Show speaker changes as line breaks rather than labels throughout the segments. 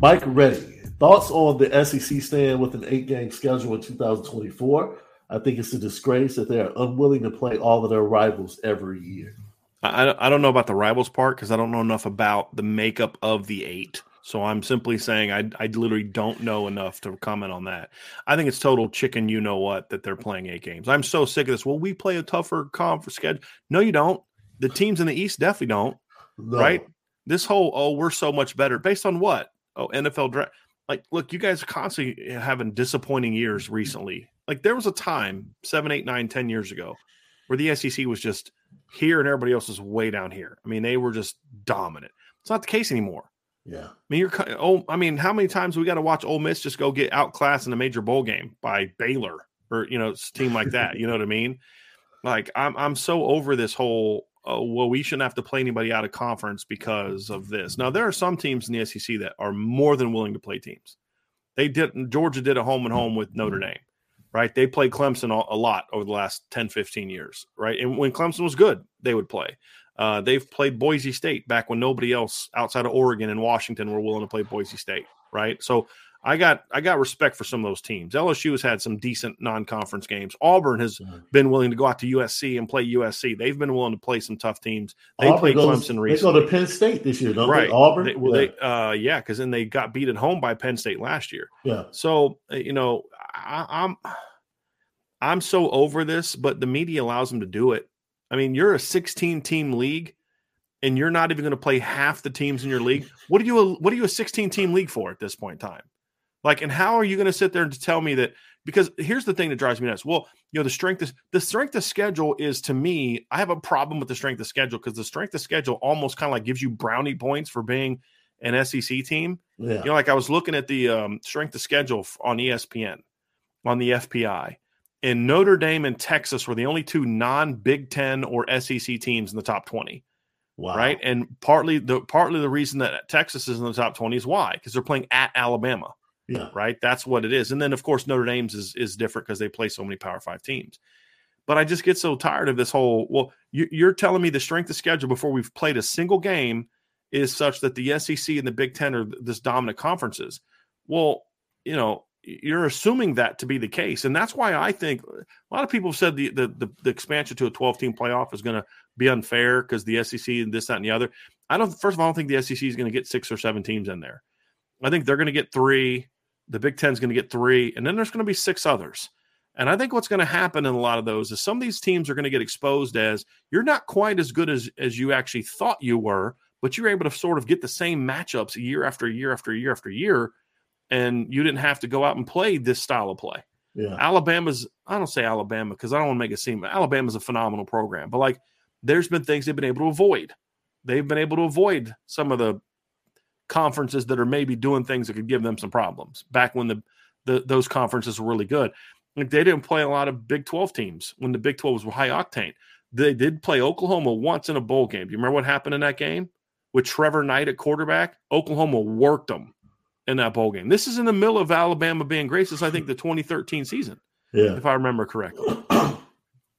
Mike Reddy, thoughts on the SEC stand with an eight game schedule in 2024? I think it's a disgrace that they are unwilling to play all of their rivals every year.
I, I don't know about the rivals part because I don't know enough about the makeup of the eight. So I'm simply saying I, I literally don't know enough to comment on that. I think it's total chicken, you know what, that they're playing eight games. I'm so sick of this. Well, we play a tougher conference schedule. No, you don't. The teams in the East definitely don't. No. Right? This whole, oh, we're so much better. Based on what? Oh NFL draft. Like, look, you guys are constantly having disappointing years recently. Like, there was a time seven, eight, nine, ten years ago where the SEC was just here and everybody else was way down here. I mean, they were just dominant. It's not the case anymore.
Yeah. I
mean, you're oh, I mean, how many times we got to watch Ole Miss just go get outclassed in a major bowl game by Baylor or you know, team like that? you know what I mean? Like, I'm I'm so over this whole oh, well, we shouldn't have to play anybody out of conference because of this. Now, there are some teams in the SEC that are more than willing to play teams. They did, Georgia did a home and home with Notre Dame, right? They played Clemson a lot over the last 10, 15 years, right? And when Clemson was good, they would play. Uh, they've played Boise State back when nobody else outside of Oregon and Washington were willing to play Boise State, right? So I got I got respect for some of those teams. LSU has had some decent non-conference games. Auburn has mm-hmm. been willing to go out to USC and play USC. They've been willing to play some tough teams. They Auburn played goes, Clemson recently.
They go to Penn State this year, don't
right.
they? Auburn.
They, well, yeah. they uh, yeah, because then they got beat at home by Penn State last year.
Yeah.
So uh, you know, I, I'm I'm so over this, but the media allows them to do it. I mean, you're a 16 team league and you're not even going to play half the teams in your league. What are you a, what are you a 16 team league for at this point in time? Like, and how are you going to sit there and tell me that? Because here's the thing that drives me nuts. Well, you know, the strength is the strength of schedule is to me. I have a problem with the strength of schedule because the strength of schedule almost kind of like gives you brownie points for being an SEC team. Yeah. You know, like I was looking at the um, strength of schedule on ESPN on the FPI, and Notre Dame and Texas were the only two non Big Ten or SEC teams in the top twenty. Wow. Right, and partly the partly the reason that Texas is in the top twenty is why because they're playing at Alabama.
Yeah.
Right. That's what it is. And then of course Notre Dame's is is different because they play so many Power Five teams. But I just get so tired of this whole. Well, you, are telling me the strength of schedule before we've played a single game is such that the SEC and the Big Ten are this dominant conferences. Well, you know, you're assuming that to be the case, and that's why I think uh, a lot of people have said the the, the, the expansion to a 12 team playoff is going to be unfair because the SEC and this that and the other. I don't. First of all, I don't think the SEC is going to get six or seven teams in there. I think they're going to get three the Big Ten is going to get three, and then there's going to be six others. And I think what's going to happen in a lot of those is some of these teams are going to get exposed as you're not quite as good as as you actually thought you were, but you're able to sort of get the same matchups year after year after year after year, and you didn't have to go out and play this style of play.
Yeah.
Alabama's I don't say Alabama because I don't want to make it seem Alabama's a phenomenal program, but like there's been things they've been able to avoid. They've been able to avoid some of the conferences that are maybe doing things that could give them some problems back when the, the those conferences were really good. Like they didn't play a lot of Big 12 teams when the Big 12 was high octane. They did play Oklahoma once in a bowl game. Do you remember what happened in that game? with Trevor Knight at quarterback, Oklahoma worked them in that bowl game. This is in the middle of Alabama being gracious, I think the 2013 season,
Yeah.
if I remember correctly.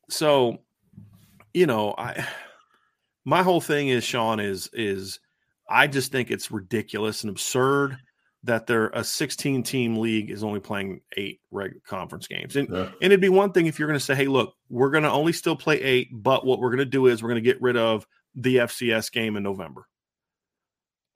So, you know, I my whole thing is Sean is is I just think it's ridiculous and absurd that they're a 16 team league is only playing eight reg conference games. And
Yeah.
and it'd be one thing if you're going to say, "Hey, look, we're going to only still play eight, but what we're going to do is we're going to get rid of the FCS game in November."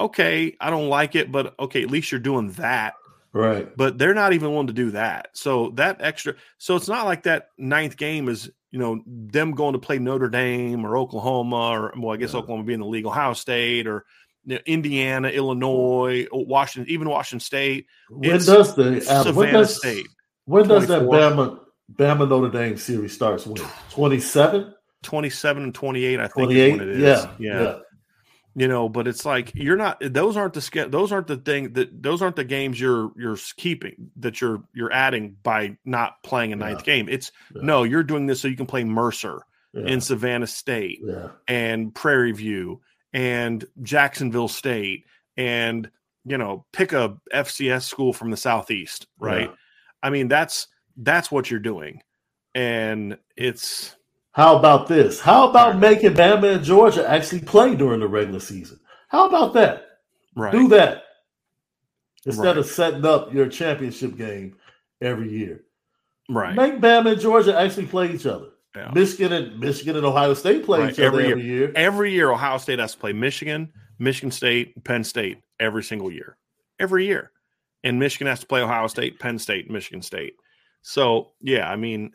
Okay, I don't like it, but okay, at least you're doing that.
Right.
But they're not even willing to do that. So that extra, so it's not like that ninth game is you know them going to play Notre Dame or Oklahoma or well, I guess
Yeah.
Oklahoma being the legal Ohio State or you know, Indiana, Illinois, Washington, even Washington State,
When does the uh, when
Savannah
does,
State.
when does that
24.
Bama Bama Notre Dame series starts? When twenty seven?
27 and 28 i think
Twenty
is
eight?
when it is
Yeah.
yeah
Yeah.
you know but it's like you're not those aren't the those aren't the thing that those aren't the games you're you're keeping that you're you're adding by not playing a ninth game it's
Yeah.
no you're doing this so you can play mercer
Yeah.
in savannah state
yeah.
and prairie view and jacksonville state and you know pick a fcs school from the southeast right
Yeah.
i mean that's that's what you're doing and it's
How about this? How about making Bama and Georgia actually play during the regular season? How about that?
right
Do that instead
Right.
of setting up your championship game every year.
right
Make Bama and Georgia actually play each other.
Yeah.
Michigan and Michigan and Ohio State play
Right,
each other
every
every, year.
every year Ohio State has to play Michigan, Michigan State, Penn State every single year. Every year. And Michigan has to play Ohio State, Penn State, Michigan State. So, yeah, I mean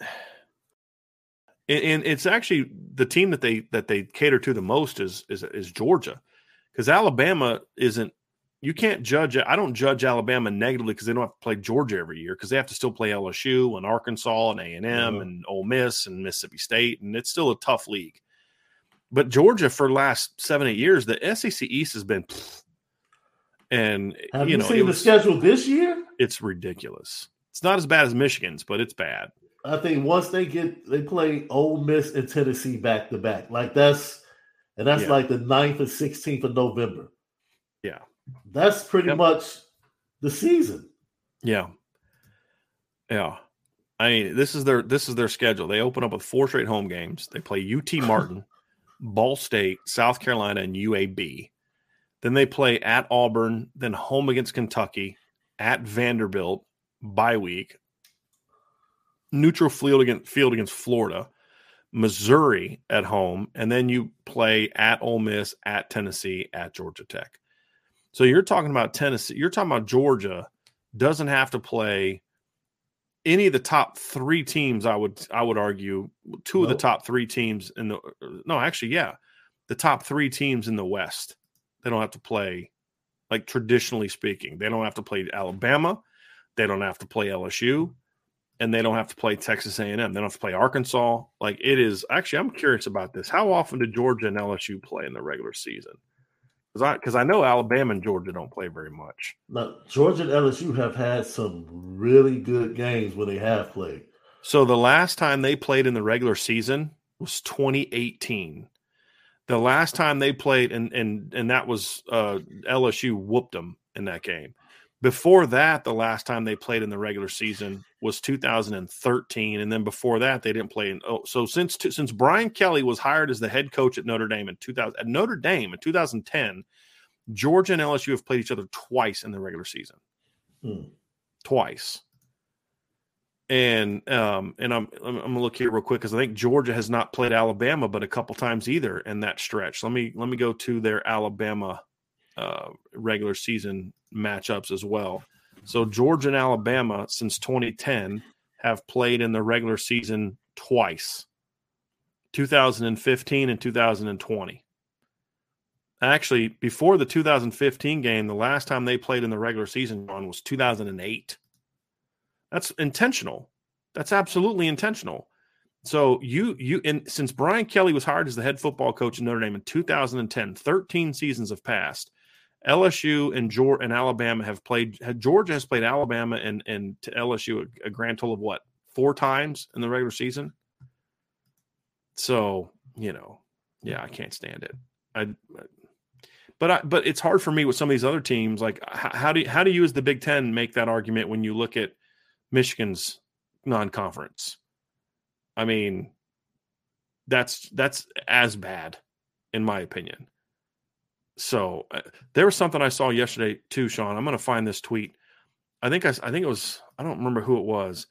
and, it's actually the team that they that they cater to the most is is is Georgia. Cuz Alabama isn't you can't judge it. I don't judge Alabama negatively because they don't have to play Georgia every year because they have to still play LSU and Arkansas and A&M
Mhm.
and Ole Miss and Mississippi State and it's still a tough league. But Georgia for the last seven eight years, the SEC East has been, and
Have
you
you,
know
seen the
was-
schedule this year?
it's ridiculous. It's not as bad as Michigan's, but it's bad.
I think once they get they play Ole Miss and Tennessee back to back. Like that's and that's
Yeah.
like the 9th and 16th of November. That's pretty
Yep.
much the season.
Yeah, yeah. I mean, this is their this is their schedule. They open up with four straight home games. They play UT Martin, Ball State, South Carolina, and UAB. Then they play at Auburn, then home against Kentucky, at Vanderbilt, bye week, neutral field against field against Florida, Missouri at home, and then you play at Ole Miss, at Tennessee, at Georgia Tech. So you're talking about Tennessee. You're talking about Georgia doesn't have to play any of the top three teams. I would I would argue two of the top three teams in the no actually yeah the top three teams in the West. They don't have to play like traditionally speaking. They don't have to play Alabama. They don't have to play LSU, and they don't have to play Texas A&M. They don't have to play Arkansas. Like it is actually, I'm curious about this. How often do Georgia and LSU play in the regular season? Because I because I know Alabama and Georgia don't play very much.
Now, Georgia and LSU have had some really good games when they have played.
So the last time they played in the regular season was 2018. The last time they played, and and and that was uh, LSU whooped them in that game. Before that, the last time they played in the regular season was 2013, and then before that, they didn't play. In, oh, so since since Brian Kelly was hired as the head coach at Notre Dame in 2000 at Notre Dame in 2010, Georgia and LSU have played each other twice in the regular season.
Hmm.
Twice and um and I'm I'm I'm gonna look here real quick because I think Georgia has not played Alabama but a couple times either in that stretch. Let me let me go to their Alabama uh, regular season matchups as well. So Georgia and Alabama since 2010 have played in the regular season twice, 2015 and 2020. Actually, before the 2015 game, the last time they played in the regular season run was 2008. That's intentional. That's absolutely intentional. So you you and since Brian Kelly was hired as the head football coach in Notre Dame in 2010, 13 seasons have passed. LSU and Georgia and Alabama have played. Georgia has played Alabama and and to LSU a, a grand total of what four times in the regular season. So you know, yeah, I can't stand it. I But I, but it's hard for me with some of these other teams. Like how, how do you, how do you as the Big Ten make that argument when you look at Michigan's non-conference? I mean, that's that's as bad, in my opinion. So uh, there was something I saw yesterday too, Sean. I'm going to find this tweet. I think I, I think it was I don't remember who it was,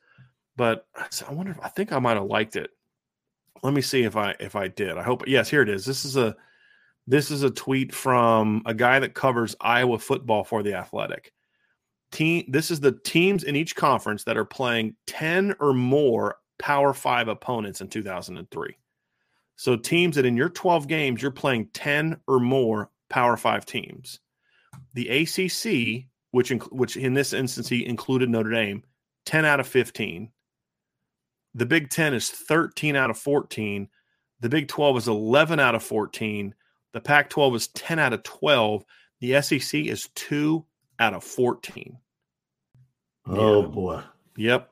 but I wonder if I think I might have liked it. Let me see if I if I did. I hope yes, here it is. This is a this is a tweet from a guy that covers Iowa football for the Athletic. Team this is the teams in each conference that are playing 10 or more Power 5 opponents in 2003. So teams that in your 12 games you're playing 10 or more Power 5 teams. The ACC, which inc- which in this instance he included Notre Dame, 10 out of 15. The Big 10 is 13 out of 14. The Big 12 is 11 out of 14. The Pac 12 is 10 out of 12. The SEC is 2 out of 14.
Oh, yeah. boy.
Yep.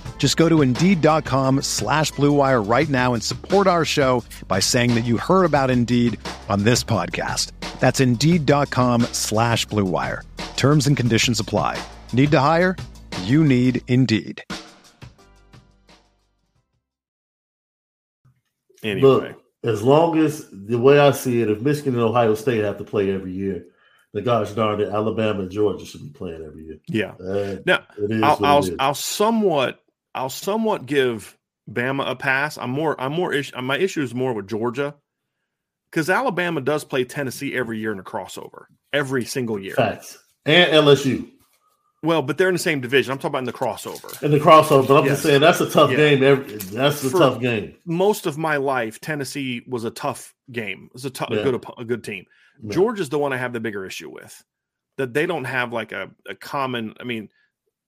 Just go to Indeed.com slash BlueWire right now and support our show by saying that you heard about Indeed on this podcast. That's Indeed.com slash BlueWire. Terms and conditions apply. Need to hire? You need Indeed.
Anyway.
Look, as long as the way I see it, if Michigan and Ohio State have to play every year, the gosh darn it, Alabama and Georgia should be playing every year.
Yeah. Uh, now, I'll, I'll, I'll somewhat I'll somewhat give Bama a pass. I'm more I'm more ish, my issue is more with Georgia because Alabama does play Tennessee every year in a crossover every single year.
Facts and LSU.
Well, but they're in the same division. I'm talking about in the crossover.
In the crossover, but I'm yes. just saying that's a tough yeah. game. Every, that's a For tough game.
Most of my life, Tennessee was a tough game. It was a, tough, yeah. a good a good team. Yeah. Georgia's the one I have the bigger issue with. That they don't have like a, a common. I mean,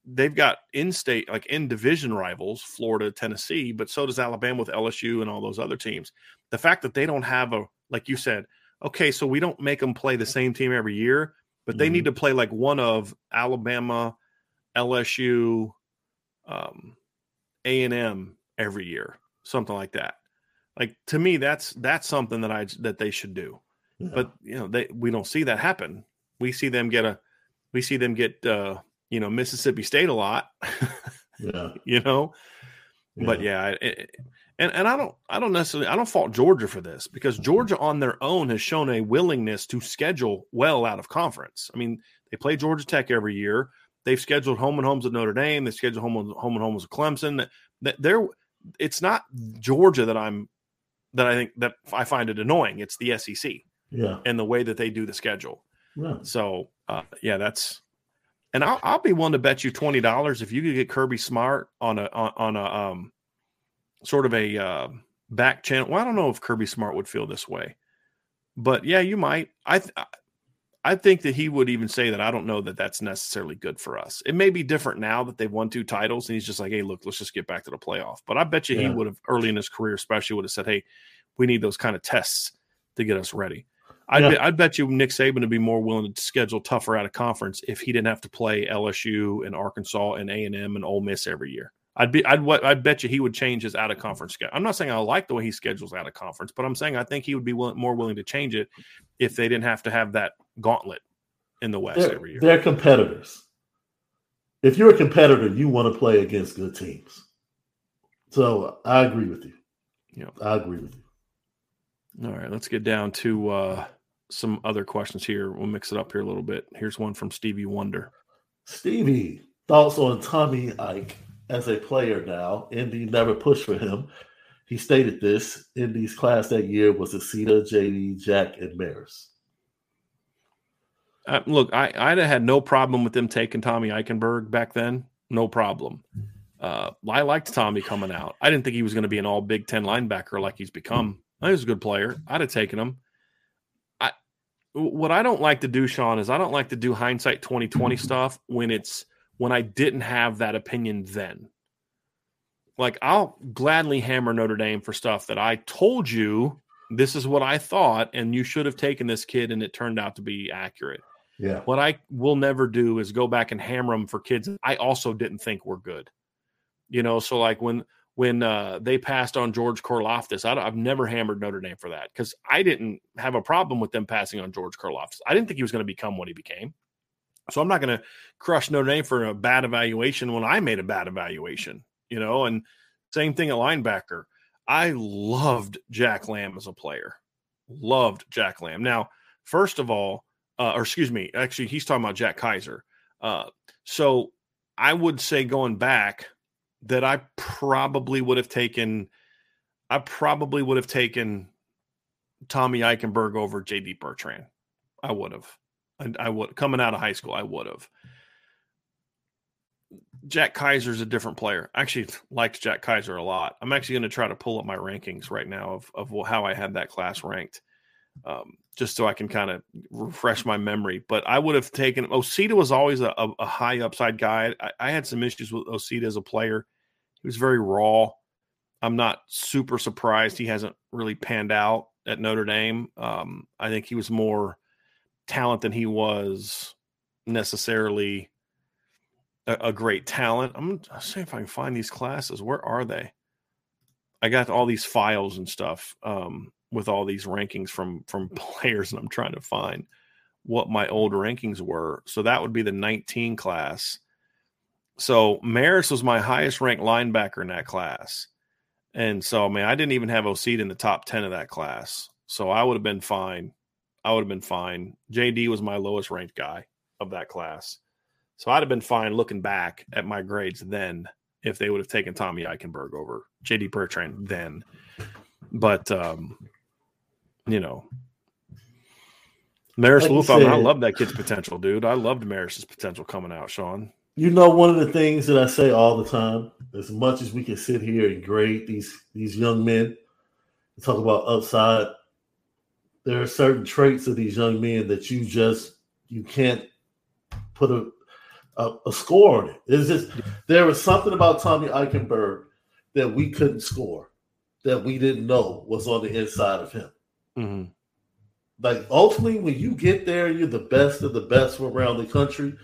they've got in-state, like in division rivals, Florida, Tennessee, but so does Alabama with LSU and all those other teams. The fact that they don't have a, like you said, okay, so we don't make them play the same team every year but they mm-hmm. need to play like one of Alabama, LSU, um, A and M every year, something like that. Like to me, that's that's something that I that they should do. Yeah. But you know, they we don't see that happen. We see them get a, we see them get uh, you know Mississippi State a lot.
yeah,
you know, yeah. but yeah, it, and and I don't I don't necessarily I don't fault Georgia for this because Georgia on their own has shown a willingness to schedule well out of conference. I mean, they play Georgia Tech every year. They've scheduled home and homes at Notre Dame. They scheduled home and home and homes at Clemson. That they're it's not Georgia that I'm that I think that I find it annoying. It's the SEC.
Yeah.
And the way that they do the schedule.
Yeah.
So uh, yeah, that's and I'll, I'll be willing to bet you twenty dollars if you could get Kirby Smart on a on, on a um sort of a uh, back channel. Well, I don't know if Kirby Smart would feel this way, but yeah, you might. I th- I think that he would even say that I don't know that that's necessarily good for us. It may be different now that they've won two titles, and he's just like, hey, look, let's just get back to the playoff. But I bet you yeah. he would have early in his career, especially, would have said, hey, we need those kind of tests to get us ready. I'd, yeah. I'd bet you Nick Saban would be more willing to schedule tougher out of conference if he didn't have to play LSU and Arkansas and A and M and Ole Miss every year. I'd be I'd I'd bet you he would change his out of conference schedule. I'm not saying I like the way he schedules out of conference, but I'm saying I think he would be willing, more willing to change it if they didn't have to have that gauntlet in the West
they're,
every year.
They're competitors. If you're a competitor, you want to play against good teams. So I agree with you.
Yeah,
I agree with you.
All right, let's get down to uh, some other questions here. We'll mix it up here a little bit. Here's one from Stevie Wonder.
Stevie, Thoughts on Tommy Ike as a player now? Indy never pushed for him. He stated this Indy's class that year was Osita, JD, Jack, and Maris.
Uh, look, I, I'd have had no problem with them taking Tommy Eichenberg back then. No problem. Uh, I liked Tommy coming out. I didn't think he was going to be an all Big Ten linebacker like he's become. I think he's a good player. I'd have taken him. I what I don't like to do, Sean, is I don't like to do hindsight 2020 stuff when it's when I didn't have that opinion then. Like I'll gladly hammer Notre Dame for stuff that I told you this is what I thought, and you should have taken this kid, and it turned out to be accurate.
Yeah.
What I will never do is go back and hammer them for kids I also didn't think were good. You know, so like when when uh, they passed on George Karlaftis, I, have never hammered Notre Dame for that because I didn't have a problem with them passing on George Karlaftis. I didn't think he was going to become what he became. So I'm not going to crush Notre Dame for a bad evaluation when I made a bad evaluation, you know. And same thing at linebacker. I loved Jack Lamb as a player. Loved Jack Lamb. Now, first of all, uh, or excuse me, actually, he's talking about Jack Kiser. Uh, so I would say going back that I probably would have taken, I probably would have taken Tommy Eichenberg over JD Bertrand. I would have. And I would coming out of high school, I would have. Jack Kiser's a different player. I actually liked Jack Kiser a lot. I'm actually going to try to pull up my rankings right now of, of how I had that class ranked um, just so I can kind of refresh my memory. But I would have taken Osita was always a, a, high upside guy. I, I, had some issues with Osita as a player. He was very raw. I'm not super surprised he hasn't really panned out at Notre Dame. Um, I think he was more talent than he was necessarily a, a great talent. I'm gonna see if I can find these classes. Where are they? I got all these files and stuff. Um, with all these rankings from from players and I'm trying to find what my old rankings were. So that would be the 19 class. So Maris was my highest ranked linebacker in that class. And so, I mean, I didn't even have Osita in the top 10 of that class. So I would have been fine. I would have been fine. JD was my lowest ranked guy of that class. So I'd have been fine looking back at my grades then if they would have taken Tommy Eichenberg over JD Bertrand then. But um, you know, Maris like I love that kid's potential, dude. I loved Maris's potential coming out, Sean.
You know, one of the things that I say all the time, as much as we can sit here and grade these these young men and talk about upside, there are certain traits of these young men that you just you can't put a a, a score on it. It's just there was something about Tommy Eichenberg that we couldn't score, that we didn't know was on the inside of him. Mm-hmm. Like ultimately, when you get there, you're the best of the best from around the country.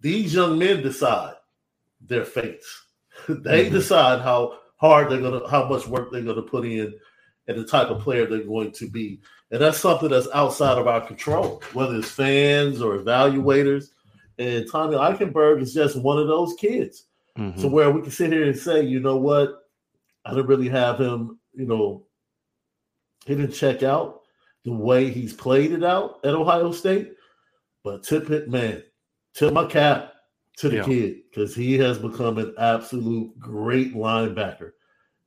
These young men decide their fates. they mm-hmm. decide how hard they're gonna, how much work they're gonna put in, and the type of player they're going to be. And that's something that's outside of our control, whether it's fans or evaluators. And Tommy Eichenberg is just one of those kids. Mm-hmm. So where we can sit here and say, you know what, I don't really have him, you know, he didn't check out the way he's played it out at Ohio State. But tip it, man, tip my cap to the yeah. kid because he has become an absolute great linebacker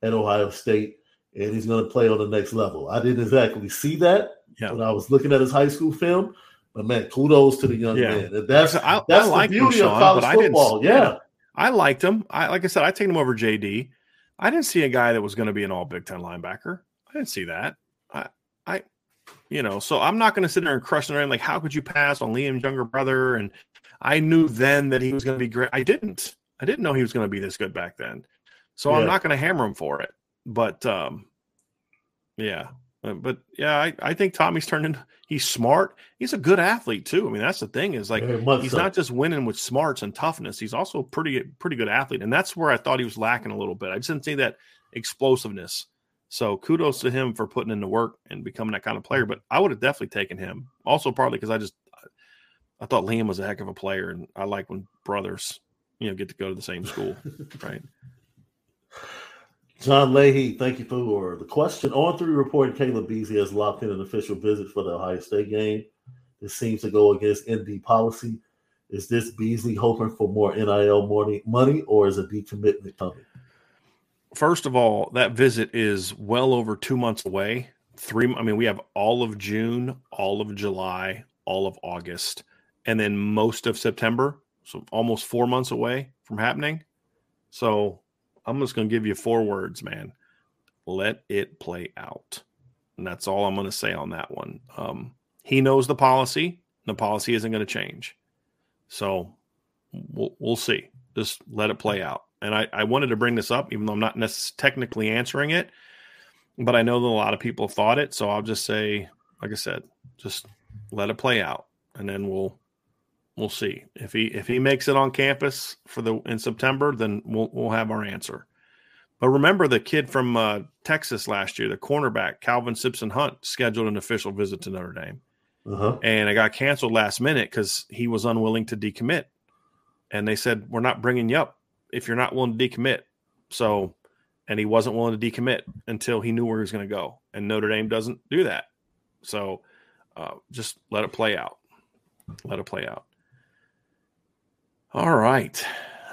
at Ohio State, and he's going to play on the next level. I didn't exactly see that yeah. when I was looking at his high school film, but man, kudos to the young yeah. man. And that's I, that's I the beauty him, Sean, of college football. yeah.
I liked him. I like I said, I take him over JD. I didn't see a guy that was going to be an all Big Ten linebacker. I didn't see that. I, I, you know, so I'm not going to sit there and crush around like, how could you pass on Liam's younger brother? And I knew then that he was going to be great. I didn't. I didn't know he was going to be this good back then. So yeah. I'm not going to hammer him for it. But um, yeah, uh, but yeah, I, I think Tommy's turning. He's smart. He's a good athlete too. I mean, that's the thing is like he's so. not just winning with smarts and toughness. He's also pretty pretty good athlete, and that's where I thought he was lacking a little bit. I just didn't see that explosiveness. So kudos to him for putting in the work and becoming that kind of player. But I would have definitely taken him. Also, partly because I just I thought Liam was a heck of a player, and I like when brothers, you know, get to go to the same school, right?
John Leahy, thank you for the question. On three reported Caleb Beasley has locked in an official visit for the Ohio State game. This seems to go against ND policy. Is this Beasley hoping for more NIL money, money or is a decommitment coming?
First of all, that visit is well over two months away. Three, I mean, we have all of June, all of July, all of August, and then most of September. So almost four months away from happening. So I'm just going to give you four words, man. Let it play out. And that's all I'm going to say on that one. Um, he knows the policy. The policy isn't going to change. So we'll, we'll see. Just let it play out. And I, I wanted to bring this up, even though I'm not necessarily technically answering it, but I know that a lot of people thought it. So I'll just say, like I said, just let it play out, and then we'll we'll see if he if he makes it on campus for the in September, then we'll we'll have our answer. But remember the kid from uh, Texas last year, the cornerback Calvin Simpson Hunt, scheduled an official visit to Notre Dame, uh-huh. and it got canceled last minute because he was unwilling to decommit. And they said, "We're not bringing you up if you're not willing to decommit." So, and he wasn't willing to decommit until he knew where he was going to go. And Notre Dame doesn't do that. So, uh, just let it play out. Let it play out. All right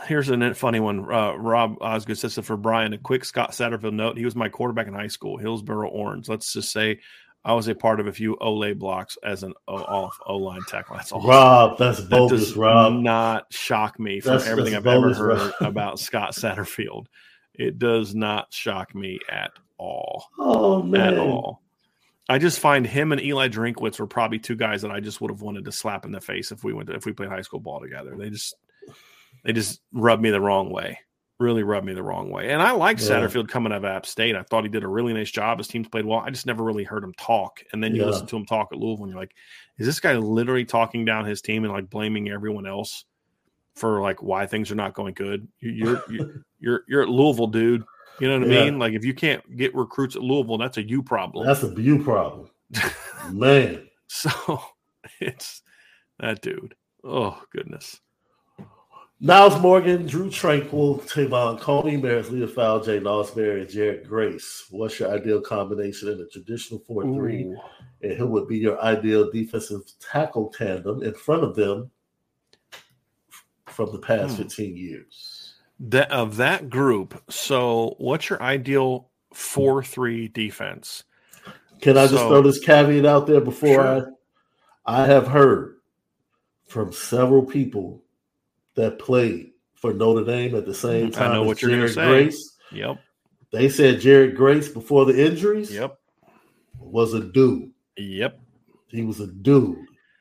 here's a funny one. Uh, Rob Osgood says it for Brian, a quick Scott Satterfield note. He was my quarterback in high school, Hillsborough Orange. Let's just say I was a part of a few Olay blocks as an off O line tackle. That's
awesome. Rob, that's bogus, that does Rob.
Not shock me from that's, everything that's I've ever heard about Scott Satterfield. It does not shock me at all.
Oh man,
at all. I just find him and Eli Drinkwitz were probably two guys that I just would have wanted to slap in the face if we went to, if we played high school ball together. They just they just rubbed me the wrong way. Really rubbed me the wrong way. And I like yeah. Satterfield coming out of App State. I thought he did a really nice job. His teams played well. I just never really heard him talk. And then you yeah. listen to him talk at Louisville, and you're like, is this guy literally talking down his team and like blaming everyone else for like why things are not going good? You're you're you're, you're at Louisville, dude. You know what yeah. I mean? Like if you can't get recruits at Louisville, that's a you problem.
That's a you problem, man.
So it's that dude. Oh goodness.
Nyles Morgan, Drue Tranquill, Te'von Coney, Marist Liufau, Jay Nosberry, and Jarrett Grace. What's your ideal combination in a traditional 4 3? And who would be your ideal defensive tackle tandem in front of them from the past hmm. 15 years?
That, of that group, so what's your ideal 4 3 defense?
Can I so, just throw this caveat out there before sure. I? I have heard from several people that played for Notre Dame at the same time.
I know what you're
going to
say.
Grace.
Yep.
They said Jarrett Grace before the injuries.
Yep.
Was a dude.
Yep.
He was a dude.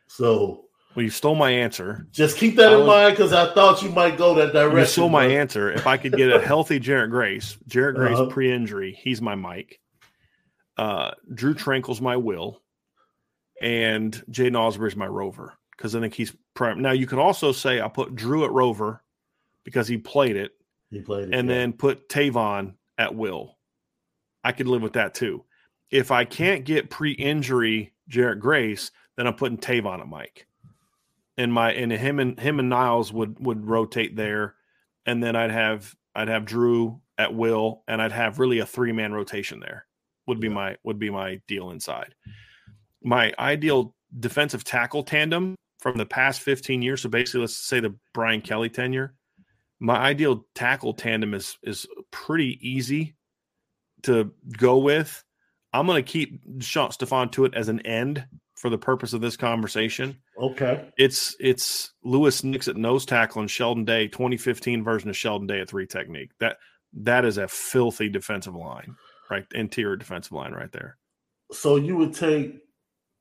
So.
Well, you stole my answer.
Just keep that I in was, mind because I thought you might go that direction. You
stole my answer. If I could get a healthy Jarrett Grace, Jarrett Grace uh-huh. pre-injury, he's my Mike. Uh, Drue Tranquill's my Will, and Jaiden Osbury's my Rover because I think he's prime. Now you could also say I put Drew at Rover because he played it.
He played it,
and
yeah.
then put Tavon at Will. I could live with that too. If I can't get pre-injury Jarrett Grace, then I'm putting Tavon at Mike. And my and him and him and Nyles would would rotate there, and then I'd have I'd have Drew at Will, and I'd have really a three man rotation there. Would be yeah. my would be my deal inside. My ideal defensive tackle tandem from the past 15 years. So basically, let's say the Brian Kelly tenure. My ideal tackle tandem is is pretty easy to go with. I'm going to keep Sean Stephon Tuitt as an end for the purpose of this conversation.
Okay.
It's it's Louis Nix at nose tackle and Sheldon Day, 2015 version of Sheldon Day at three technique. That that is a filthy defensive line, right? Interior defensive line right there.
So you would take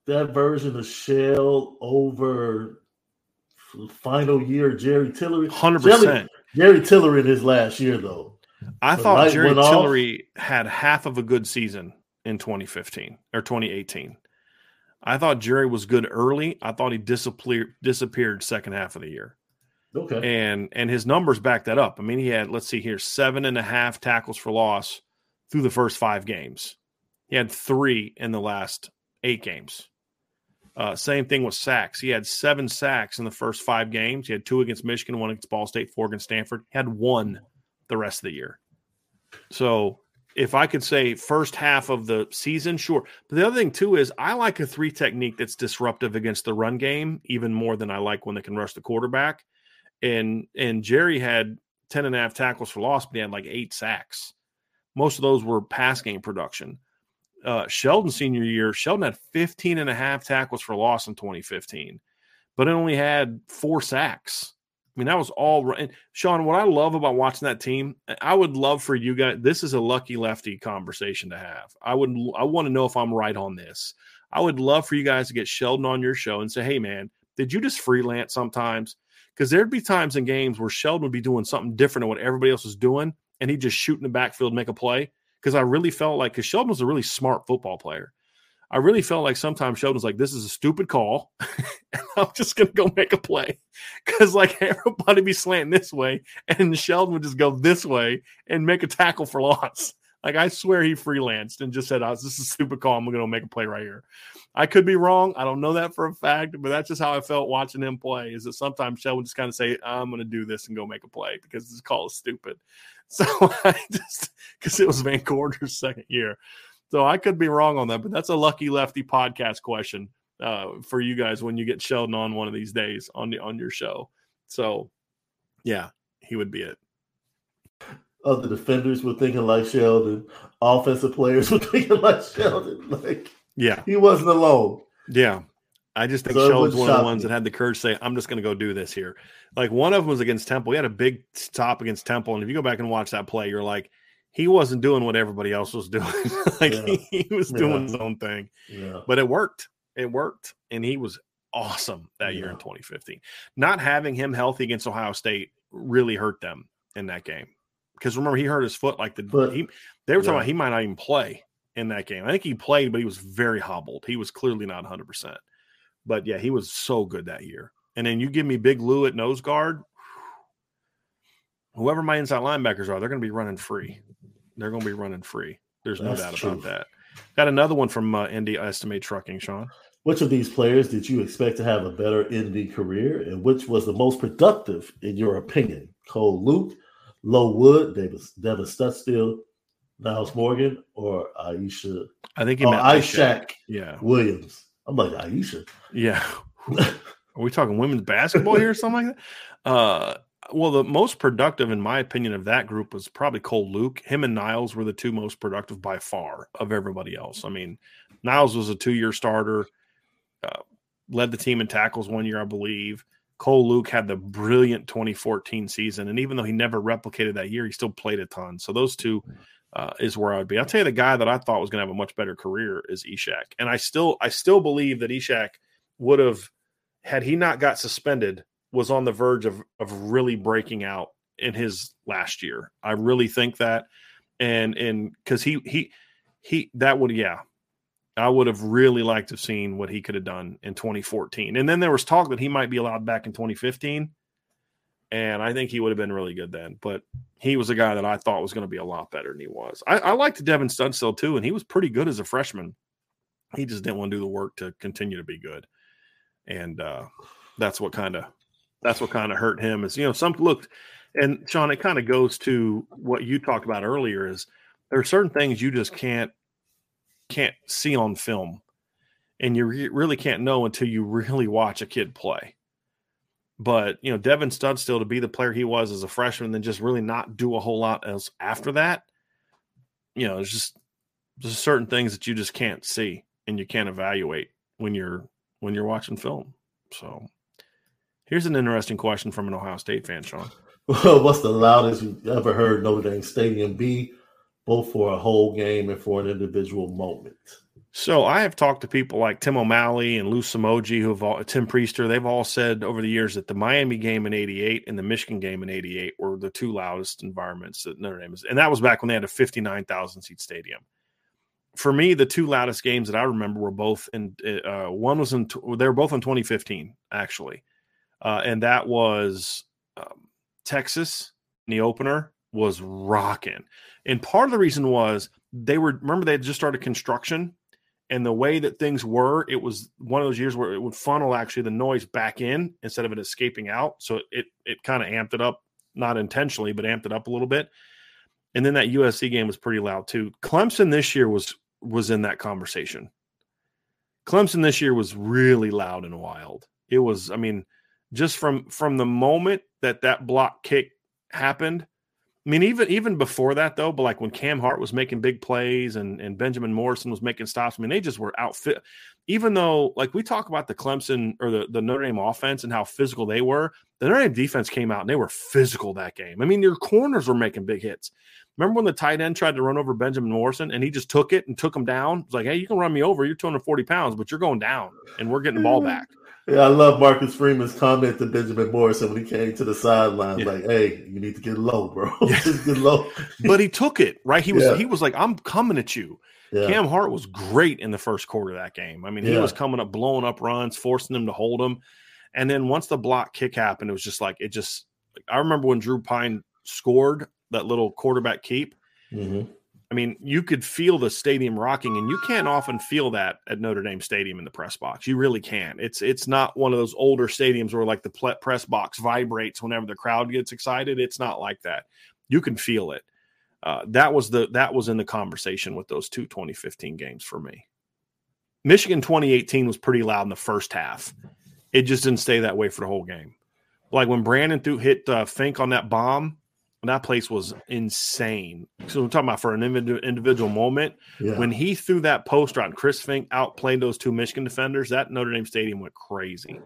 that version of Shell over final year Jerry Tillery?
Hundred percent.
Jerry Tillery in his last year though.
I the thought Jerry Tillery off. had half of a good season in 2015 or 2018. I thought Jerry was good early. I thought he disappeared disappeared second half of the year.
Okay.
And and his numbers back that up. I mean, he had let's see here seven and a half tackles for loss through the first five games. He had three in the last eight games. Uh, same thing with sacks. He had seven sacks in the first five games. He had two against Michigan, one against Ball State, four against Stanford. He had one the rest of the year. So if I could say first half of the season, sure. But the other thing too is I like a three technique that's disruptive against the run game even more than I like when they can rush the quarterback. And and Jerry had 10 and a half tackles for loss, but he had like eight sacks. Most of those were pass game production. Uh, Sheldon senior year, Sheldon had 15 and a half tackles for loss in 2015, but it only had four sacks. I mean, that was all right. Sean, what I love about watching that team, I would love for you guys. This is a lucky lefty conversation to have. I would, I want to know if I'm right on this. I would love for you guys to get Sheldon on your show and say, "Hey, man, did you just freelance sometimes?" Because there'd be times in games where Sheldon would be doing something different than what everybody else was doing, and he'd just shoot in the backfield, make a play. Because I really felt like, because Sheldon was a really smart football player. I really felt like sometimes Sheldon's like, this is a stupid call. I'm just going to go make a play. Because, like, everybody be slanting this way, and Sheldon would just go this way and make a tackle for loss. Like, I swear he freelanced and just said, oh, this is a stupid call. I'm going to make a play right here. I could be wrong. I don't know that for a fact, but that's just how I felt watching him play. Is that sometimes Sheldon just kind of say, I'm going to do this and go make a play because this call is stupid. So I just, because it was Van Gorder's second year. So I could be wrong on that, but that's a lucky lefty podcast question uh, for you guys when you get Sheldon on one of these days on the on your show. So yeah, he would be it.
Other defenders were thinking like Sheldon. Offensive players were thinking like Sheldon. Like
yeah,
he wasn't alone.
Yeah. I just think so Sheldon's one of the uh, ones that had the courage to say, I'm just going to go do this here. Like one of them was against Temple. He had a big stop against Temple. And if you go back and watch that play, you're like, he wasn't doing what everybody else was doing. like yeah. he, he, was doing yeah. his own thing. Yeah. But it worked. It worked. And he was awesome that year in 2015. Not having him healthy against Ohio State really hurt them in that game. Because remember, he hurt his foot like the but, he, they were talking about he might not even play in that game. I think he played, but he was very hobbled. He was clearly not 100 percent but yeah, he was so good that year. And then you give me Big Lou at nose guard. Whoever my inside linebackers are, they're going to be running free. They're going to be running free. There's no That's doubt true. about that. Got another one from uh, Indy Estimate Trucking, Sean.
Which of these players did you expect to have a better Indy career, and which was the most productive in your opinion? Cole Luke, Low Wood, Davis, Devin Studstill, Nyles Morgan, or Aisha?
I think he oh, meant
yeah. Williams. I'm like Aisha.
Yeah. Are we talking women's basketball here or something like that? Uh, well, the most productive, in my opinion, of that group was probably Cole Luke. Him and Nyles were the two most productive by far of everybody else. I mean, Nyles was a two year starter, uh, led the team in tackles one year, I believe. Cole Luke had the brilliant 2014 season. And even though he never replicated that year, he still played a ton. So those two uh, is where I would be. I'll tell you the guy that I thought was going to have a much better career is Ishaq, and I still I still believe that Ishaq would have had he not got suspended was on the verge of of really breaking out in his last year. I really think that, and and because he he he that would yeah. I would have really liked to have seen what he could have done in 2014. And then there was talk that he might be allowed back in 2015 and I think he would have been really good then. But he was a guy that I thought was going to be a lot better than he was. I, I liked Devin Studstill too, and he was pretty good as a freshman. He just didn't want to do the work to continue to be good, and uh, that's what kind of that's what kind of hurt him. Is you know some looked, and Sean, it kind of goes to what you talked about earlier. Is there are certain things you just can't can't see on film, and you re- really can't know until you really watch a kid play but you know, Devin Studstill to be the player he was as a freshman, and then just really not do a whole lot else after that. You know, it's just there's certain things that you just can't see and you can't evaluate when you're when you're watching film. So here's an interesting question from an Ohio State fan, Sean.
Well, What's the loudest you've ever heard Notre Dame Stadium be, both for a whole game and for an individual moment?
So I have talked to people like Tim O'Malley and Lou Somogyi, who have all Tim Prister. They've all said over the years that the Miami game in '88 and the Michigan game in '88 were the two loudest environments that Notre Dame is, and that was back when they had a 59,000 seat stadium. For me, the two loudest games that I remember were both in. Uh, one was in. They were both in 2015, actually, uh, and that was um, Texas. In the opener was rocking, and part of the reason was they were remember they had just started construction and the way that things were, it was one of those years where it would funnel actually the noise back in instead of it escaping out. So it it kind of amped it up, not intentionally, but amped it up a little bit. And then that USC game was pretty loud too. Clemson this year was was in that conversation. Clemson this year was really loud and wild. It was, I mean, just from from the moment that that block kick happened. I mean, even even before that though, but like when Cam Hart was making big plays and and Benjamin Morrison was making stops, I mean, they just were outfit. Even though, like we talk about the Clemson or the, the Notre Dame offense and how physical they were, the Notre Dame defense came out and they were physical that game. I mean, your corners were making big hits. Remember when the tight end tried to run over Benjamin Morrison and he just took it and took him down? It's like, hey, you can run me over. You're 240 pounds, but you're going down and we're getting the ball mm. back.
Yeah, I love Marcus Freeman's comment to Benjamin Morrison when he came to the sideline, yeah. like, "Hey, you need to get low, bro. Yeah. Just get low."
but he took it right. He was yeah. he was like, "I'm coming at you." Cam Hart was great in the first quarter of that game. I mean, he was coming up, blowing up runs, forcing them to hold him. And then once the block kick happened, it was just like it just. I remember when Drew Pyne scored that little quarterback keep. Mm-hmm. I mean, you could feel the stadium rocking, and you can't often feel that at Notre Dame Stadium in the press box. You really can't. It's it's not one of those older stadiums where like the press box vibrates whenever the crowd gets excited. It's not like that. You can feel it. Uh, that was the that was in the conversation with those two 2015 games for me. Michigan 2018 was pretty loud in the first half. It just didn't stay that way for the whole game. Like when Brandon threw hit uh, Finke on that bomb, that place was insane. So I'm talking about for an individual moment yeah. when he threw that poster on Chris Finke outplayed those two Michigan defenders. That Notre Dame Stadium went crazy.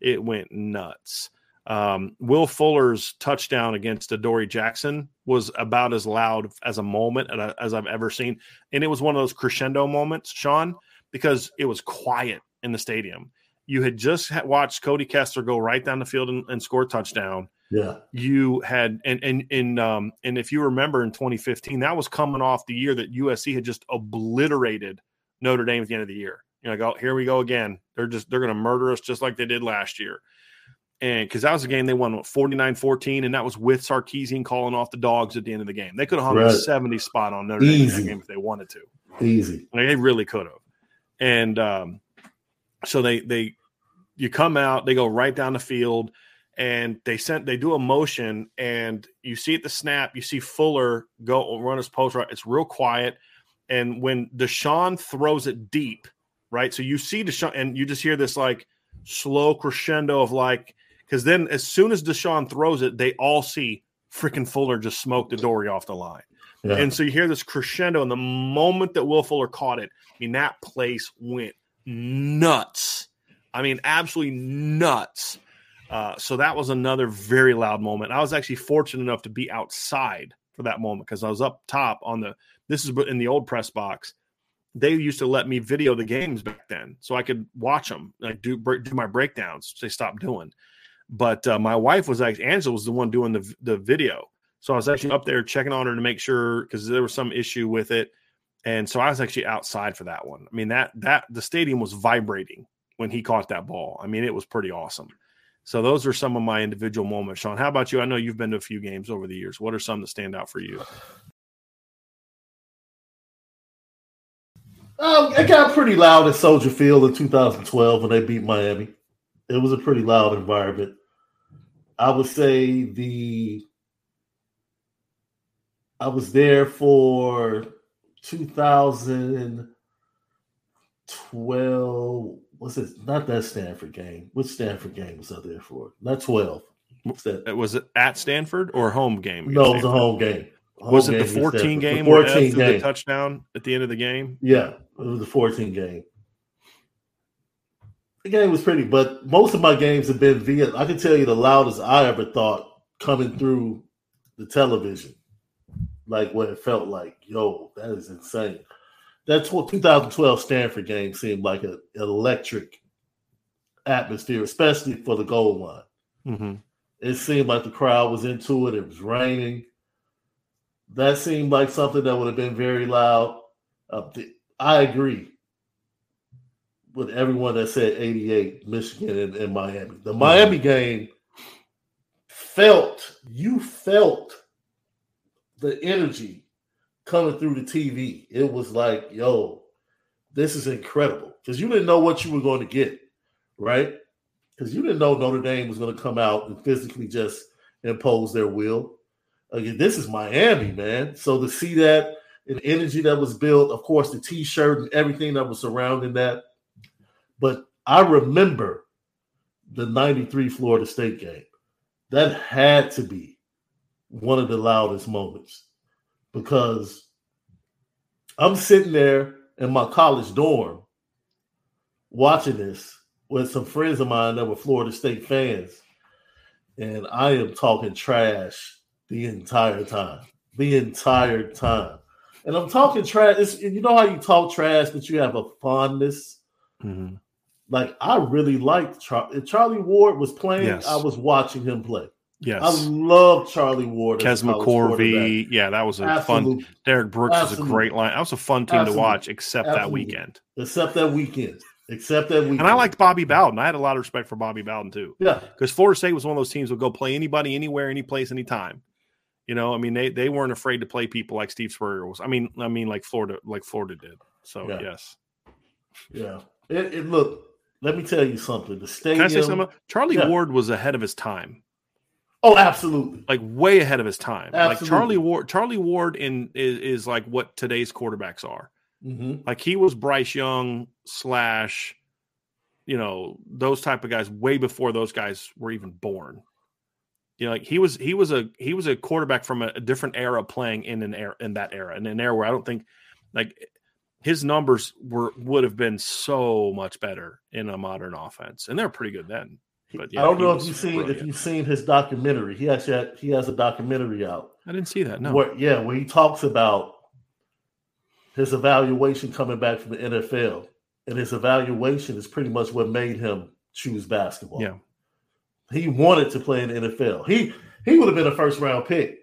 It went nuts. Um, Will Fuller's touchdown against Adoree Jackson was about as loud as a moment as I've ever seen, and it was one of those crescendo moments, Sean, because it was quiet in the stadium. You had just watched Cody Kessler go right down the field and, and score a touchdown
yeah.
You had and and and um and if you remember in 2015, that was coming off the year that USC had just obliterated Notre Dame at the end of the year. You know, go here we go again. They're just they're going to murder us just like they did last year. And because that was a game they won 49 14, and that was with Sarkisian calling off the dogs at the end of the game. They could have hung right. a 70 spot on Notre Dame in that game if they wanted to.
Easy.
Like, they really could have. And um, so they, they, you come out, they go right down the field and they sent they do a motion and you see at the snap you see Fuller go run his post right? It's real quiet. And when Deshaun throws it deep right? So you see Deshaun and you just hear this like slow crescendo of like because then as soon as Deshaun throws it they all see freaking Fuller just smoke Adoree off the line. Yeah. and so you hear this crescendo and the moment that Will Fuller caught it I mean that place went nuts. I mean absolutely nuts uh, so that was another very loud moment. I was actually fortunate enough to be outside for that moment because I was up top on the. This is in the old press box. They used to let me video the games back then, so I could watch them, like do do my breakdowns. They stopped doing, but uh, my wife was actually Angela was the one doing the the video. So I was actually up there checking on her to make sure because there was some issue with it, and so I was actually outside for that one. I mean that that the stadium was vibrating when he caught that ball. I mean it was pretty awesome. So those are some of my individual moments. Sean, how about you? I know you've been to a few games over the years. What are some that stand out for you?
Um, it got pretty loud at Soldier Field in 2012 when they beat Miami. It was a pretty loud environment. I would say the I was there for 2012 what's it? Not that Stanford game. What Stanford game was I there for? Not twelve.
What's that? Was it at Stanford or home game?
No, it was a home game.
Home was it the fourteen game? The fourteen game. The touchdown at the end of the game.
Yeah, it was the fourteen game. The game was pretty, but most of my games have been via. I can tell you the loudest I ever thought coming through the television, like what it felt like. Yo, that is insane that 2012 Stanford game seemed like an electric atmosphere, especially for the goal line. Mm-hmm. It seemed like the crowd was into it. It was raining. That seemed like something that would have been very loud. Uh, I agree with everyone that said 88, Michigan and, and Miami. The Miami mm-hmm. game felt, you felt the energy coming through the TV. It was like, yo, this is incredible. Because you didn't know what you were going to get, right? Because you didn't know Notre Dame was going to come out and physically just impose their will. again, this is Miami, man. So to see that and energy that was built, of course, the T-shirt and everything that was surrounding that. But I remember the '93 Florida State game. That had to be one of the loudest moments because I'm sitting there in my college dorm watching this with some friends of mine that were Florida State fans, and I am talking trash the entire time. The entire time. And I'm talking trash. It's, you know how you talk trash, but you have a fondness. Mm-hmm. Like I really liked Char- Charlie Ward was playing. Yes. I was watching him play.
Yes,
I love Charlie Ward.
Kez McCorvey. Yeah, that was a Absolutely. fun. Derrick Brooks Absolutely. was a great line. That was a fun team Absolutely. to watch, except that weekend.
Except that weekend. Except that weekend.
And I liked Bobby Bowden. I had a lot of respect for Bobby Bowden too.
Yeah,
because Florida State was one of those teams that would go play anybody, anywhere, any place, anytime. You know, I mean, they they weren't afraid to play people like Steve Spurrier was. I mean, I mean, like Florida, like Florida did. So yeah. yes,
yeah. It, it look. Let me tell you something. The stadium. Can I say something?
Charlie yeah. Ward was ahead of his time.
Oh, absolutely.
Like way ahead of his time. Absolutely. Like Charlie Ward. Charlie Ward in is, is like what today's quarterbacks are. Mm-hmm. Like he was Bryce Young slash, you know, those type of guys way before those guys were even born. You know, like he was he was a he was a quarterback from a, a different era playing in an era in that era in an era where I don't think like his numbers were would have been so much better in a modern offense, and they're pretty good then.
But yeah, I don't know if you've seen brilliant. if you've seen his documentary. He actually had, he has a documentary out.
I didn't see that. No,
where, yeah, where he talks about his evaluation coming back from the NFL, and his evaluation is pretty much what made him choose basketball.
Yeah,
he wanted to play in the NFL. He he would have been a first round pick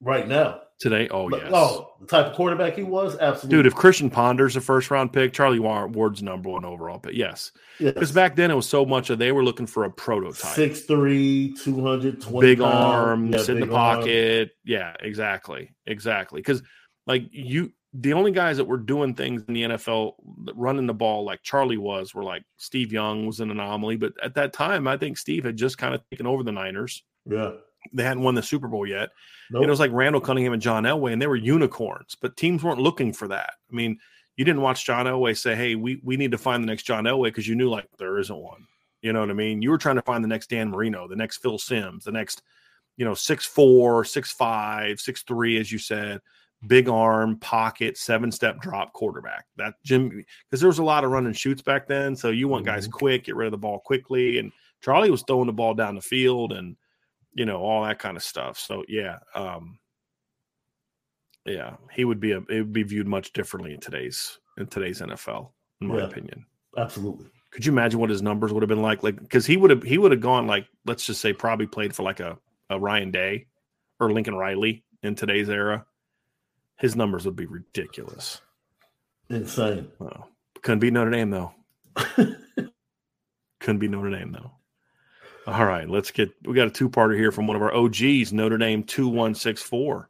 right now.
Today, oh yes.
Oh, the type of quarterback he was, absolutely.
Dude, if Christian Ponder's a first round pick, Charlie Ward's number one overall pick. Yes. Because yes. back then it was so much of they were looking for a prototype.
6'3, 220
big arm, yeah, in the pocket. Arm. Yeah, exactly. Exactly. Because like you the only guys that were doing things in the NFL running the ball like Charlie was were like Steve Young was an anomaly, but at that time I think Steve had just kind of taken over the Niners.
Yeah.
They hadn't won the Super Bowl yet. Nope. it was like Randall Cunningham and John Elway, and they were unicorns, but teams weren't looking for that. I mean, you didn't watch John Elway say, Hey, we, we need to find the next John Elway because you knew like there isn't one. You know what I mean? You were trying to find the next Dan Marino, the next Phil Simms, the next, you know, six four, six five, six three, as you said big arm, pocket, seven step drop quarterback. That Jim, because there was a lot of run and shoots back then. So you want guys mm-hmm. quick, get rid of the ball quickly. And Charlie was throwing the ball down the field and, you know, all that kind of stuff. So yeah. Um, yeah, he would be a, it would be viewed much differently in today's, in today's NFL, in my yeah, opinion.
Absolutely.
Could you imagine what his numbers would have been like? Like, because he would have, he would have gone like, let's just say, probably played for like a, a Ryan Day or Lincoln Riley in today's era his numbers would be ridiculous.
Insane.
Couldn't be Notre Dame though. couldn't be Notre Dame though. All right, let's get. We got a two-parter here from one of our OGs, Notre Dame two one six four.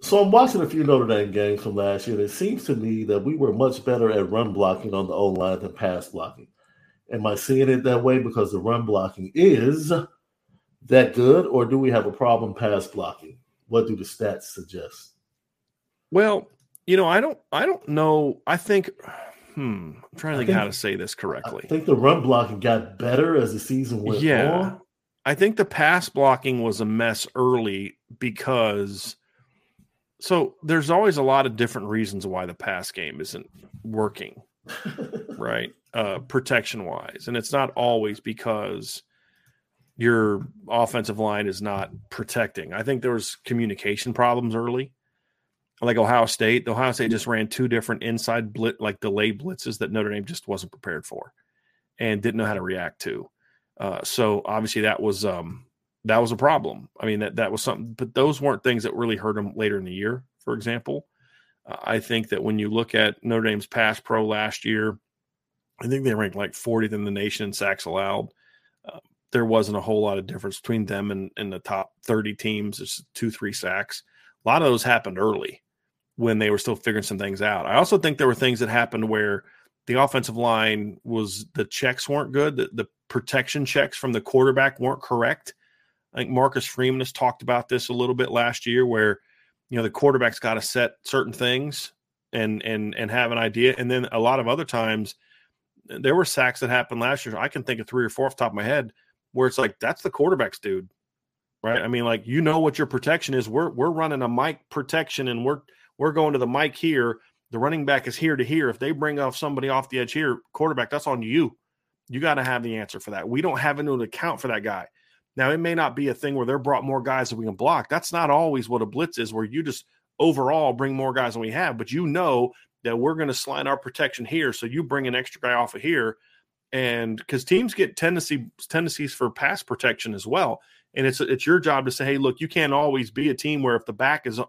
So I'm watching a few Notre Dame games from last year. And it seems to me that we were much better at run blocking on the O line than pass blocking. Am I seeing it that way because the run blocking is that good, or do we have a problem pass blocking? What do the stats suggest?
Well, you know, I don't I don't know. I think hmm, I'm trying to think, think, how to say this correctly.
I think the run blocking got better as the season went yeah, on.
I think the pass blocking was a mess early because so there's always a lot of different reasons why the pass game isn't working. right? Uh protection wise. And it's not always because your offensive line is not protecting. I think there was communication problems early like Ohio State. The Ohio State just ran two different inside blitz, like delay blitzes that Notre Dame just wasn't prepared for, and didn't know how to react to. Uh, so obviously that was um, that was a problem. I mean that that was something, but those weren't things that really hurt them later in the year. For example, uh, I think that when you look at Notre Dame's pass pro last year, I think they ranked like 40th in the nation in sacks allowed. Uh, there wasn't a whole lot of difference between them and, and the top 30 teams. It's two, three sacks. A lot of those happened early when they were still figuring some things out. I also think there were things that happened where the offensive line was the checks weren't good, the, the protection checks from the quarterback weren't correct. I think Marcus Freeman has talked about this a little bit last year, where you know the quarterback's got to set certain things and and and have an idea, and then a lot of other times there were sacks that happened last year. I can think of three or four off the top of my head where it's like that's the quarterback's dude, right? I mean, like you know what your protection is. We're we're running a mic protection, and we're we're going to the mic here. The running back is here to here. If they bring off somebody off the edge here, quarterback, that's on you. You got to have the answer for that. We don't have an account for that guy. Now, it may not be a thing where they're brought more guys that we can block. That's not always what a blitz is, where you just overall bring more guys than we have, but you know that we're going to slide our protection here. So you bring an extra guy off of here. And because teams get tendency tendencies for pass protection as well. And it's it's your job to say, hey, look, you can't always be a team where if the back is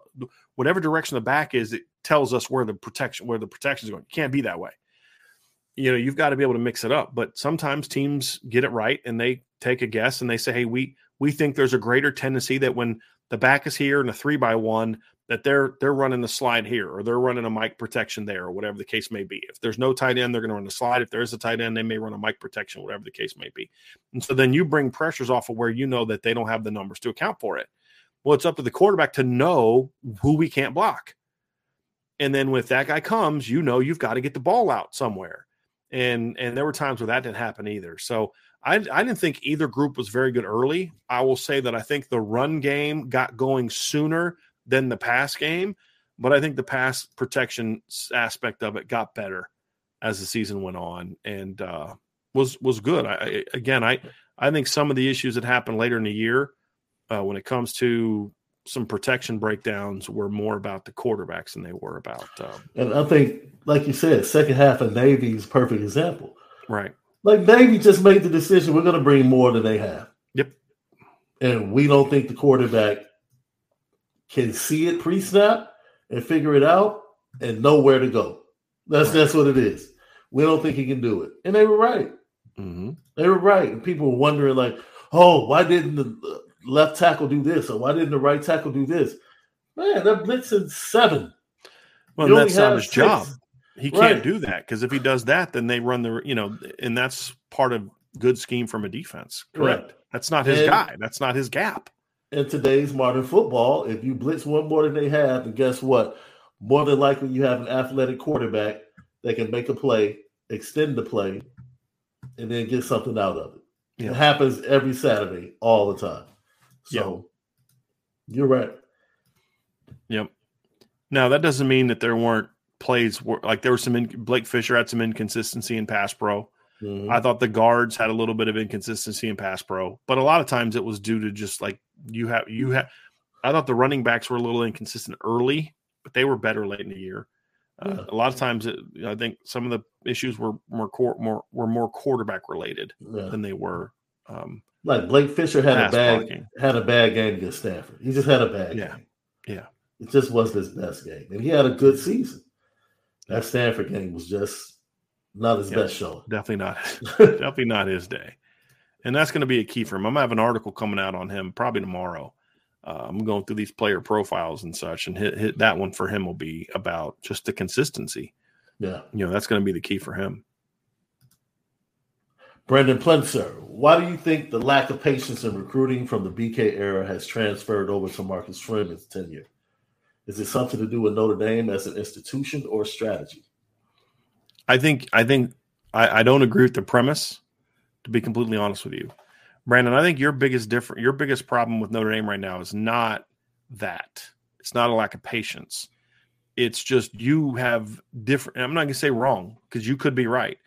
whatever direction the back is, it tells us where the protection where the protection is going. You can't be that way you know you've got to be able to mix it up but sometimes teams get it right and they take a guess and they say hey we we think there's a greater tendency that when the back is here and a three by one that they're they're running the slide here or they're running a mic protection there or whatever the case may be. If there's no tight end they're going to run the slide. If there is a tight end they may run a mic protection whatever the case may be. And so then you bring pressures off of where you know that they don't have the numbers to account for it. Well it's up to the quarterback to know who we can't block. And then with that guy comes you know you've got to get the ball out somewhere. And and there were times where that didn't happen either. So I, I didn't think either group was very good early. I will say that I think the run game got going sooner than the pass game, but I think the pass protection aspect of it got better as the season went on and uh, was was good. I, again, I I think some of the issues that happened later in the year uh, when it comes to some protection breakdowns were more about the quarterbacks than they were about. Um,
and I think, like you said, second half of Navy Navy's perfect example.
Right.
Like Navy just made the decision we're going to bring more than they have.
Yep.
And we don't think the quarterback can see it pre-snap and figure it out and know where to go. That's right. that's what it is. We don't think he can do it, and they were right.
Mm-hmm.
They were right. And people were wondering, like, oh, why didn't the left tackle do this or why didn't the right tackle do this? Man, they're blitzing seven.
Well, that's not his six. job. He can't do that because if he does that, then they run the you know, and that's part of good scheme from a defense. Correct. Right. That's not his and, guy. That's not his gap.
In today's modern football, if you blitz one more than they have, and guess what? More than likely, you have an athletic quarterback that can make a play, extend the play, and then get something out of it. Yeah. It happens every Saturday, all the time. So yep. you're right.
Yep. Now that doesn't mean that there weren't plays like there was some in, Blake Fisher had some inconsistency in pass pro. Mm-hmm. I thought the guards had a little bit of inconsistency in pass pro, but a lot of times it was due to just like you have you have. I thought the running backs were a little inconsistent early, but they were better late in the year. Uh, yeah. A lot of times, it, I think some of the issues were more more were more quarterback related yeah. than they were um,
like Blake Fisher had a bad blocking. had a bad game against Stanford. He just had a bad
yeah.
game.
Yeah.
It just wasn't his best game. And he had a good season. That Stanford game was just not his best show.
Definitely not definitely not his day. And that's going to be a key for him. I'm gonna have an article coming out on him probably tomorrow. Uh, I'm going through these player profiles and such, and hit, hit that one for him will be about just the consistency.
Yeah,
you know that's going to be the key for him.
Brendan Plentzer, why do you think the lack of patience in recruiting from the BK era has transferred over to Marcus Freeman's tenure? Is it something to do with Notre Dame as an institution or strategy?
I think I think I, I don't agree with the premise. To be completely honest with you, Brandon, I think your biggest different your biggest problem with Notre Dame right now is not that. It's not a lack of patience. It's just you have different. I'm not going to say wrong because you could be right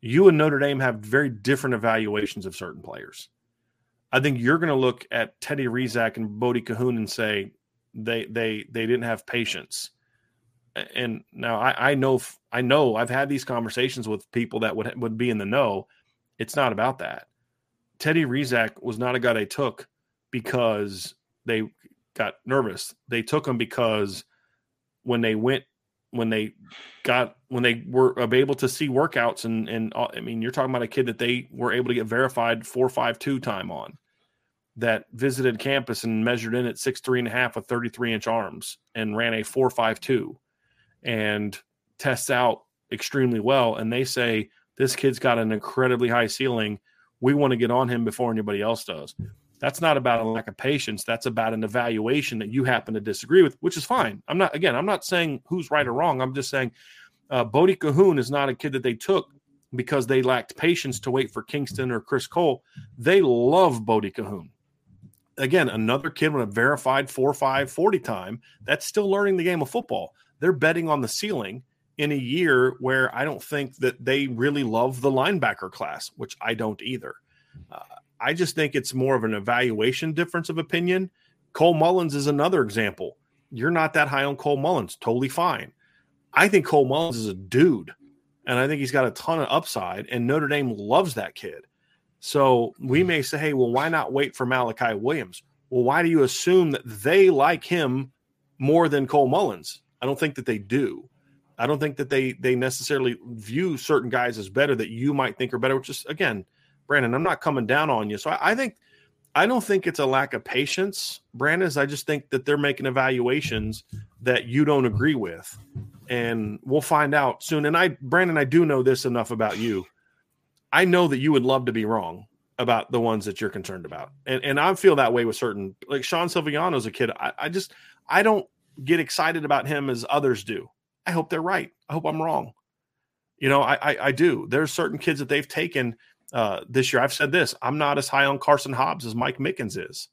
you and Notre Dame have very different evaluations of certain players. I think you're going to look at Teddy Rezac and Bodie Kahoun and say they they they didn't have patience. And now I, I know I know I've had these conversations with people that would would be in the know. It's not about that. Teddy Rezac was not a guy they took because they got nervous. They took him because when they went when they got when they were able to see workouts and and I mean you're talking about a kid that they were able to get verified four five two time on that visited campus and measured in at six three and a half with 33 inch arms and ran a four five two and tests out extremely well and they say this kid's got an incredibly high ceiling we want to get on him before anybody else does That's not about a lack of patience. That's about an evaluation that you happen to disagree with, which is fine. I'm not, again, I'm not saying who's right or wrong. I'm just saying uh, Bodie Kahoun is not a kid that they took because they lacked patience to wait for Kingston or Chris Cole. They love Bodie Kahoun. Again, another kid with a verified 4 5 40 time that's still learning the game of football. They're betting on the ceiling in a year where I don't think that they really love the linebacker class, which I don't either. Uh, I just think it's more of an evaluation difference of opinion. Cole Mullins is another example. You're not that high on Cole Mullins, totally fine. I think Cole Mullins is a dude, and I think he's got a ton of upside, and Notre Dame loves that kid. So we may say, hey, well, why not wait for Malachi Williams? Well, why do you assume that they like him more than Cole Mullins? I don't think that they do. I don't think that they they necessarily view certain guys as better that you might think are better. Which is again, Brandon, I'm not coming down on you. So I, I think I don't think it's a lack of patience, Brandon. I just think that they're making evaluations that you don't agree with, and we'll find out soon. And I, Brandon, I do know this enough about you. I know that you would love to be wrong about the ones that you're concerned about, and and I feel that way with certain like Sean Silviano's a kid. I, I just I don't get excited about him as others do. I hope they're right. I hope I'm wrong. You know, I I, I do. There's certain kids that they've taken uh, this year. I've said this. I'm not as high on Karson Hobbs as Mike Mickens is,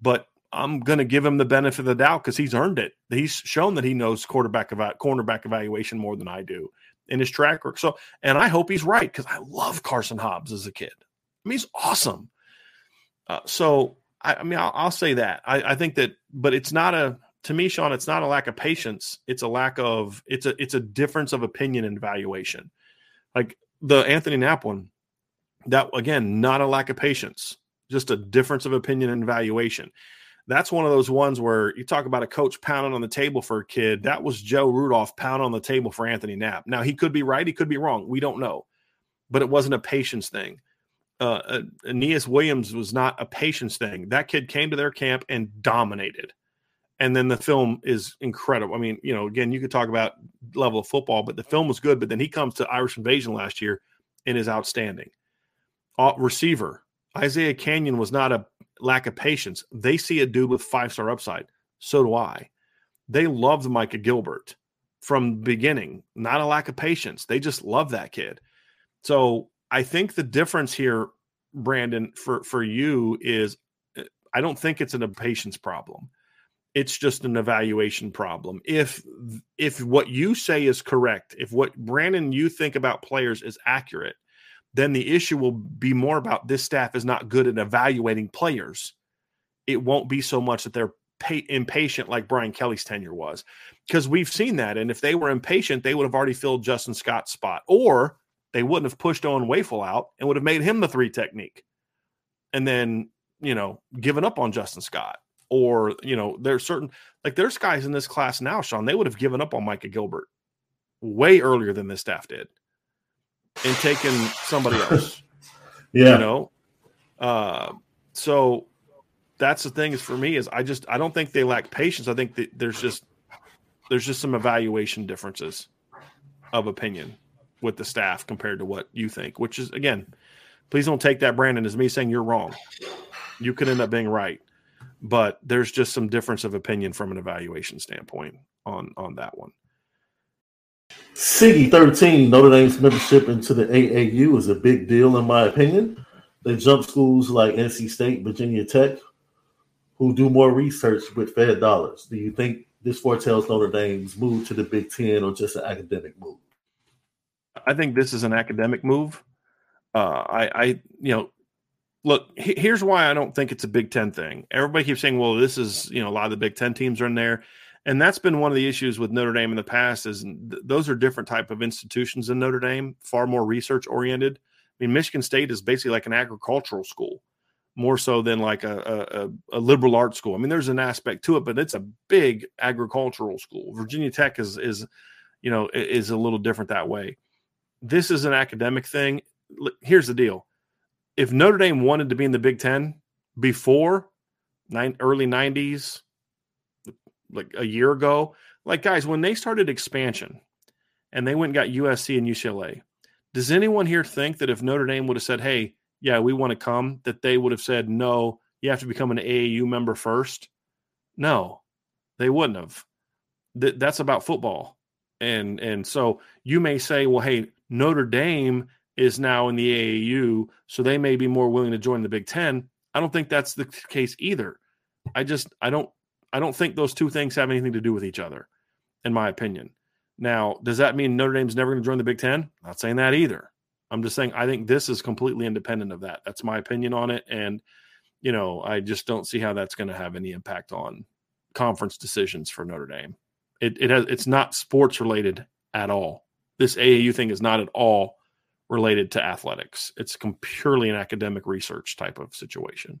but I'm going to give him the benefit of the doubt because he's earned it. He's shown that he knows quarterback about cornerback evaluation more than I do in his track record. So, and I hope he's right because I love Karson Hobbs as a kid. I mean, he's awesome. Uh, so, I, I mean, I'll, I'll, say that. I, I think that, but it's not a to me, Sean, it's not a lack of patience. It's a lack of it's a it's a difference of opinion and valuation. Like the Anthony Knapp one, that again, not a lack of patience, just a difference of opinion and valuation. That's one of those ones where you talk about a coach pounding on the table for a kid. That was Joe Rudolph pounding on the table for Anthony Knapp. Now he could be right, he could be wrong. We don't know, but it wasn't a patience thing. Uh, uh Aneyas Williams was not a patience thing. That kid came to their camp and dominated and then the film is incredible. I mean, you know, again, you could talk about level of football, but the film was good. But then he comes to Irish Invasion last year and is outstanding. Uh, receiver Isaiah Canyon was not a lack of patience. They see a dude with five star upside. So do I. They loved Micah Gilbert from beginning. Not a lack of patience. They just love that kid. So I think the difference here, Brandon, for for you is uh, I don't think it's an impatience problem it's just an evaluation problem. If if what you say is correct if what brandon you think about players is accurate then the issue will be more about this staff is not good at evaluating players. It won't be so much that they're pay, impatient like brian kelly's tenure was. Because we've seen that and if they were impatient they would have already filled justin scott's spot or they wouldn't have pushed owen wafle out and would have made him the three technique and then you know given up on justin scott or you know, there's certain like there's guys in this class now, Sean. They would have given up on Micah Gilbert way earlier than this staff did, and taken somebody else.
yeah,
you know. Uh, so that's the thing is for me is I just I don't think they lack patience. I think that there's just there's just some evaluation differences of opinion with the staff compared to what you think, which is again, please don't take that Brandon as me saying you're wrong. You could end up being right but there's just some difference of opinion from an evaluation standpoint on on that one.
Siggy 13, Notre Dame's membership into the AAU is a big deal, in my opinion. They jump schools like NC State, Virginia Tech, who do more research with Fed dollars. Do you think this foretells Notre Dame's move to the Big Ten or just an academic move?
I think this is an academic move. Uh, I, I, you know, look, here's why I don't think it's a Big Ten thing. Everybody keeps saying, well, this is, you know, a lot of the Big Ten teams are in there. And that's been one of the issues with Notre Dame in the past is th- those are different type of institutions in Notre Dame, far more research oriented. I mean, Michigan State is basically like an agricultural school, more so than like a, a, a liberal arts school. I mean, there's an aspect to it, but it's a big agricultural school. Virginia Tech is is, you know, is a little different that way. This is an academic thing. Here's the deal if Notre Dame wanted to be in the Big Ten before nine, early 90s, like a year ago, like guys, when they started expansion and they went and got USC and UCLA, does anyone here think that if Notre Dame would have said, hey, yeah, we want to come, that they would have said, no, you have to become an AAU member first? No, they wouldn't have. Th- that's about football. And and so you may say, well, hey, Notre Dame is now in the AAU, so they may be more willing to join the Big Ten. I don't think that's the case either. I just I don't I don't think those two things have anything to do with each other, in my opinion. Now, does that mean Notre Dame's never going to join the Big Ten? Not saying that either. I'm just saying I think this is completely independent of that. That's my opinion on it, and you know I just don't see how that's going to have any impact on conference decisions for Notre Dame. It it has it's not sports related at all. This AAU thing is not at all related to athletics. It's purely an academic research type of situation.